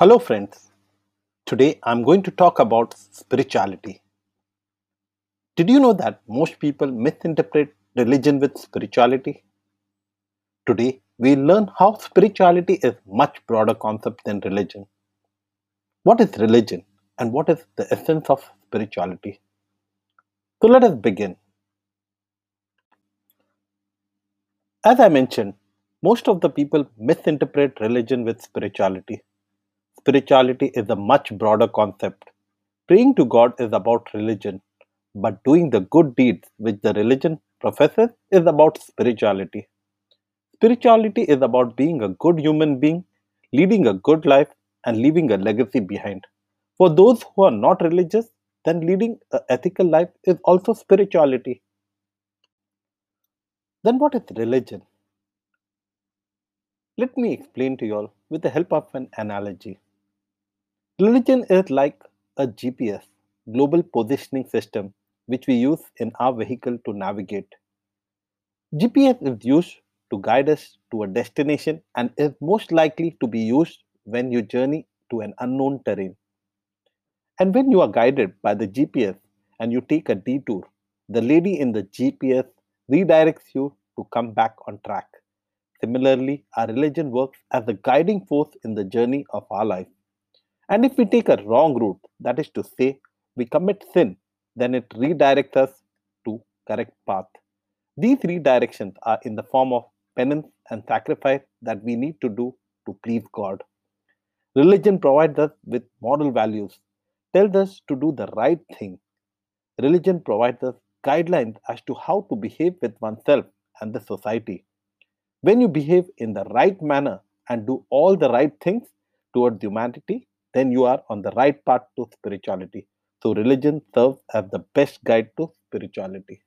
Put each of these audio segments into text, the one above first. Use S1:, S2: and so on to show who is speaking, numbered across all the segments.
S1: Hello, friends. Today I'm going to talk about spirituality. Did you know that most people misinterpret religion with spirituality? Today we learn how spirituality is much broader concept than religion. What is religion and what is the essence of spirituality? So let us begin. As I mentioned, most of the people misinterpret religion with spirituality. Spirituality is a much broader concept. Praying to God is about religion, but doing the good deeds which the religion professes is about spirituality. Spirituality is about being a good human being, leading a good life, and leaving a legacy behind. For those who are not religious, then leading an ethical life is also spirituality. Then what is religion? Let me explain to you all with the help of an analogy. Religion is like a GPS, global positioning system, which we use in our vehicle to navigate. GPS is used to guide us to a destination and is most likely to be used when you journey to an unknown terrain. And when you are guided by the GPS and you take a detour, the lady in the GPS redirects you to come back on track. Similarly, our religion works as a guiding force in the journey of our life. And if we take a wrong route, that is to say, we commit sin, then it redirects us to correct path. These redirections are in the form of penance and sacrifice that we need to do to please God. Religion provides us with moral values, tells us to do the right thing. Religion provides us guidelines as to how to behave with oneself and the society. When you behave in the right manner and do all the right things towards humanity, then you are on the right path to spirituality. So, religion serves as the best guide to spirituality.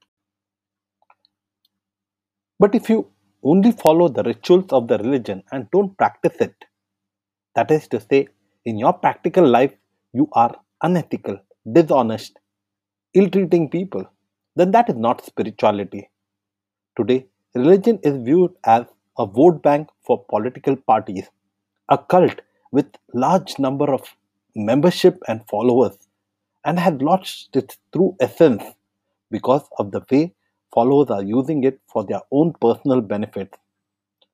S1: But if you only follow the rituals of the religion and don't practice it, that is to say, in your practical life, you are unethical, dishonest, ill treating people, then that is not spirituality. Today, religion is viewed as a vote bank for political parties, a cult with large number of membership and followers and has lost its true essence because of the way followers are using it for their own personal benefit.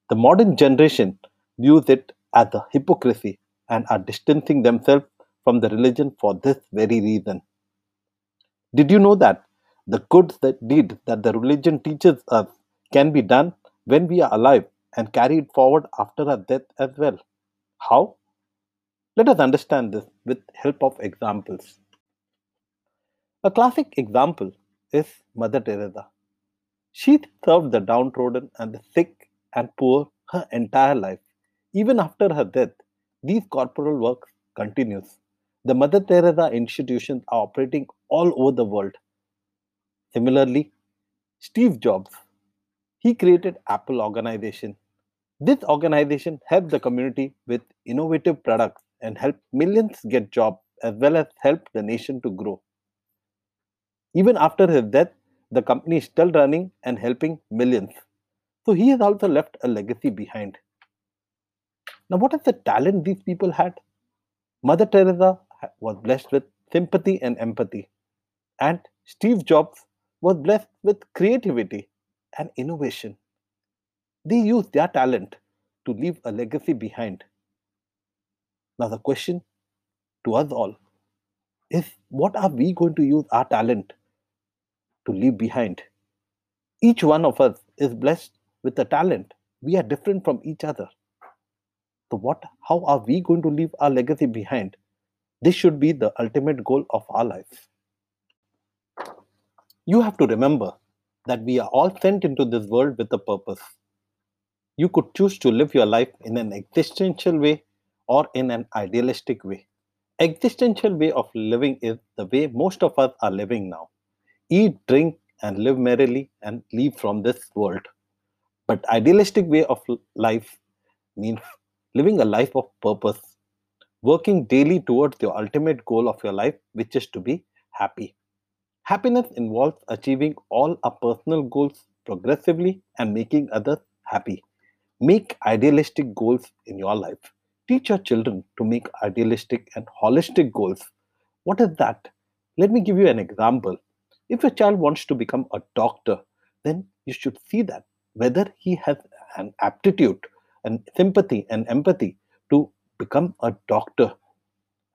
S1: The modern generation views it as a hypocrisy and are distancing themselves from the religion for this very reason. Did you know that the good that deed that the religion teaches us can be done when we are alive and carried forward after our death as well? How? Let us understand this with help of examples. A classic example is Mother Teresa. She served the downtrodden and the sick and poor her entire life. Even after her death, these corporal works continues. The Mother Teresa institutions are operating all over the world. Similarly, Steve Jobs, he created Apple organization. This organization helped the community with innovative products and helped millions get jobs as well as helped the nation to grow. Even after his death, the company is still running and helping millions. So he has also left a legacy behind. Now, what is the talent these people had? Mother Teresa was blessed with sympathy and empathy, and Steve Jobs was blessed with creativity and innovation. They used their talent to leave a legacy behind. Now, the question to us all is what are we going to use our talent to leave behind? Each one of us is blessed with a talent. We are different from each other. So, what, how are we going to leave our legacy behind? This should be the ultimate goal of our lives. You have to remember that we are all sent into this world with a purpose. You could choose to live your life in an existential way or in an idealistic way. Existential way of living is the way most of us are living now. Eat, drink, and live merrily and leave from this world. But idealistic way of life means living a life of purpose, working daily towards your ultimate goal of your life, which is to be happy. Happiness involves achieving all our personal goals progressively and making others happy. Make idealistic goals in your life. Teach your children to make idealistic and holistic goals. What is that? Let me give you an example. If a child wants to become a doctor, then you should see that whether he has an aptitude and sympathy and empathy to become a doctor.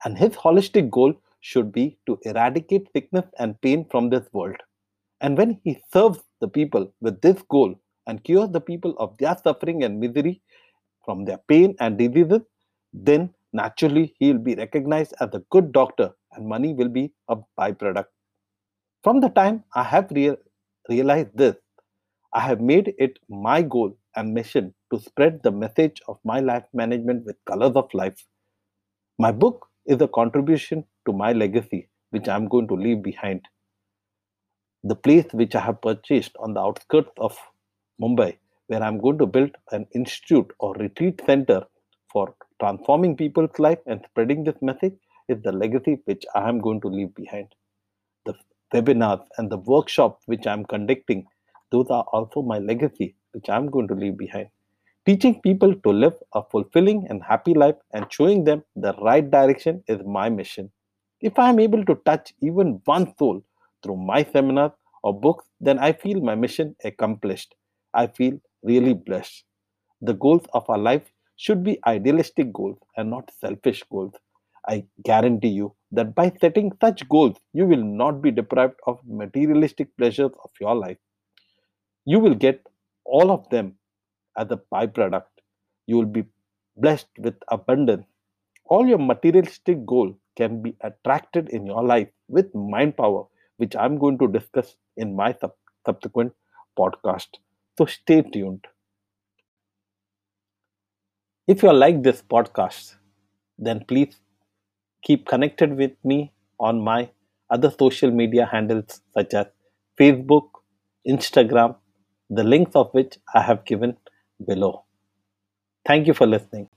S1: And his holistic goal should be to eradicate sickness and pain from this world. And when he serves the people with this goal and cures the people of their suffering and misery from their pain and diseases, then naturally he will be recognized as a good doctor and money will be a byproduct. From the time I have rea- realized this, I have made it my goal and mission to spread the message of my life management with colors of life. My book is a contribution to my legacy, which I am going to leave behind. The place which I have purchased on the outskirts of Mumbai, where I'm going to build an institute or retreat center for transforming people's life and spreading this message, is the legacy which I am going to leave behind. The webinars and the workshops which I'm conducting, those are also my legacy which I'm going to leave behind. Teaching people to live a fulfilling and happy life and showing them the right direction is my mission. If I am able to touch even one soul through my seminars or books, then I feel my mission accomplished. I feel really blessed. The goals of our life should be idealistic goals and not selfish goals. I guarantee you that by setting such goals, you will not be deprived of materialistic pleasures of your life. You will get all of them as a byproduct. You will be blessed with abundance. All your materialistic goal can be attracted in your life with mind power, which I'm going to discuss in my sub- subsequent podcast. So stay tuned. If you like this podcast, then please keep connected with me on my other social media handles such as Facebook, Instagram, the links of which I have given below. Thank you for listening.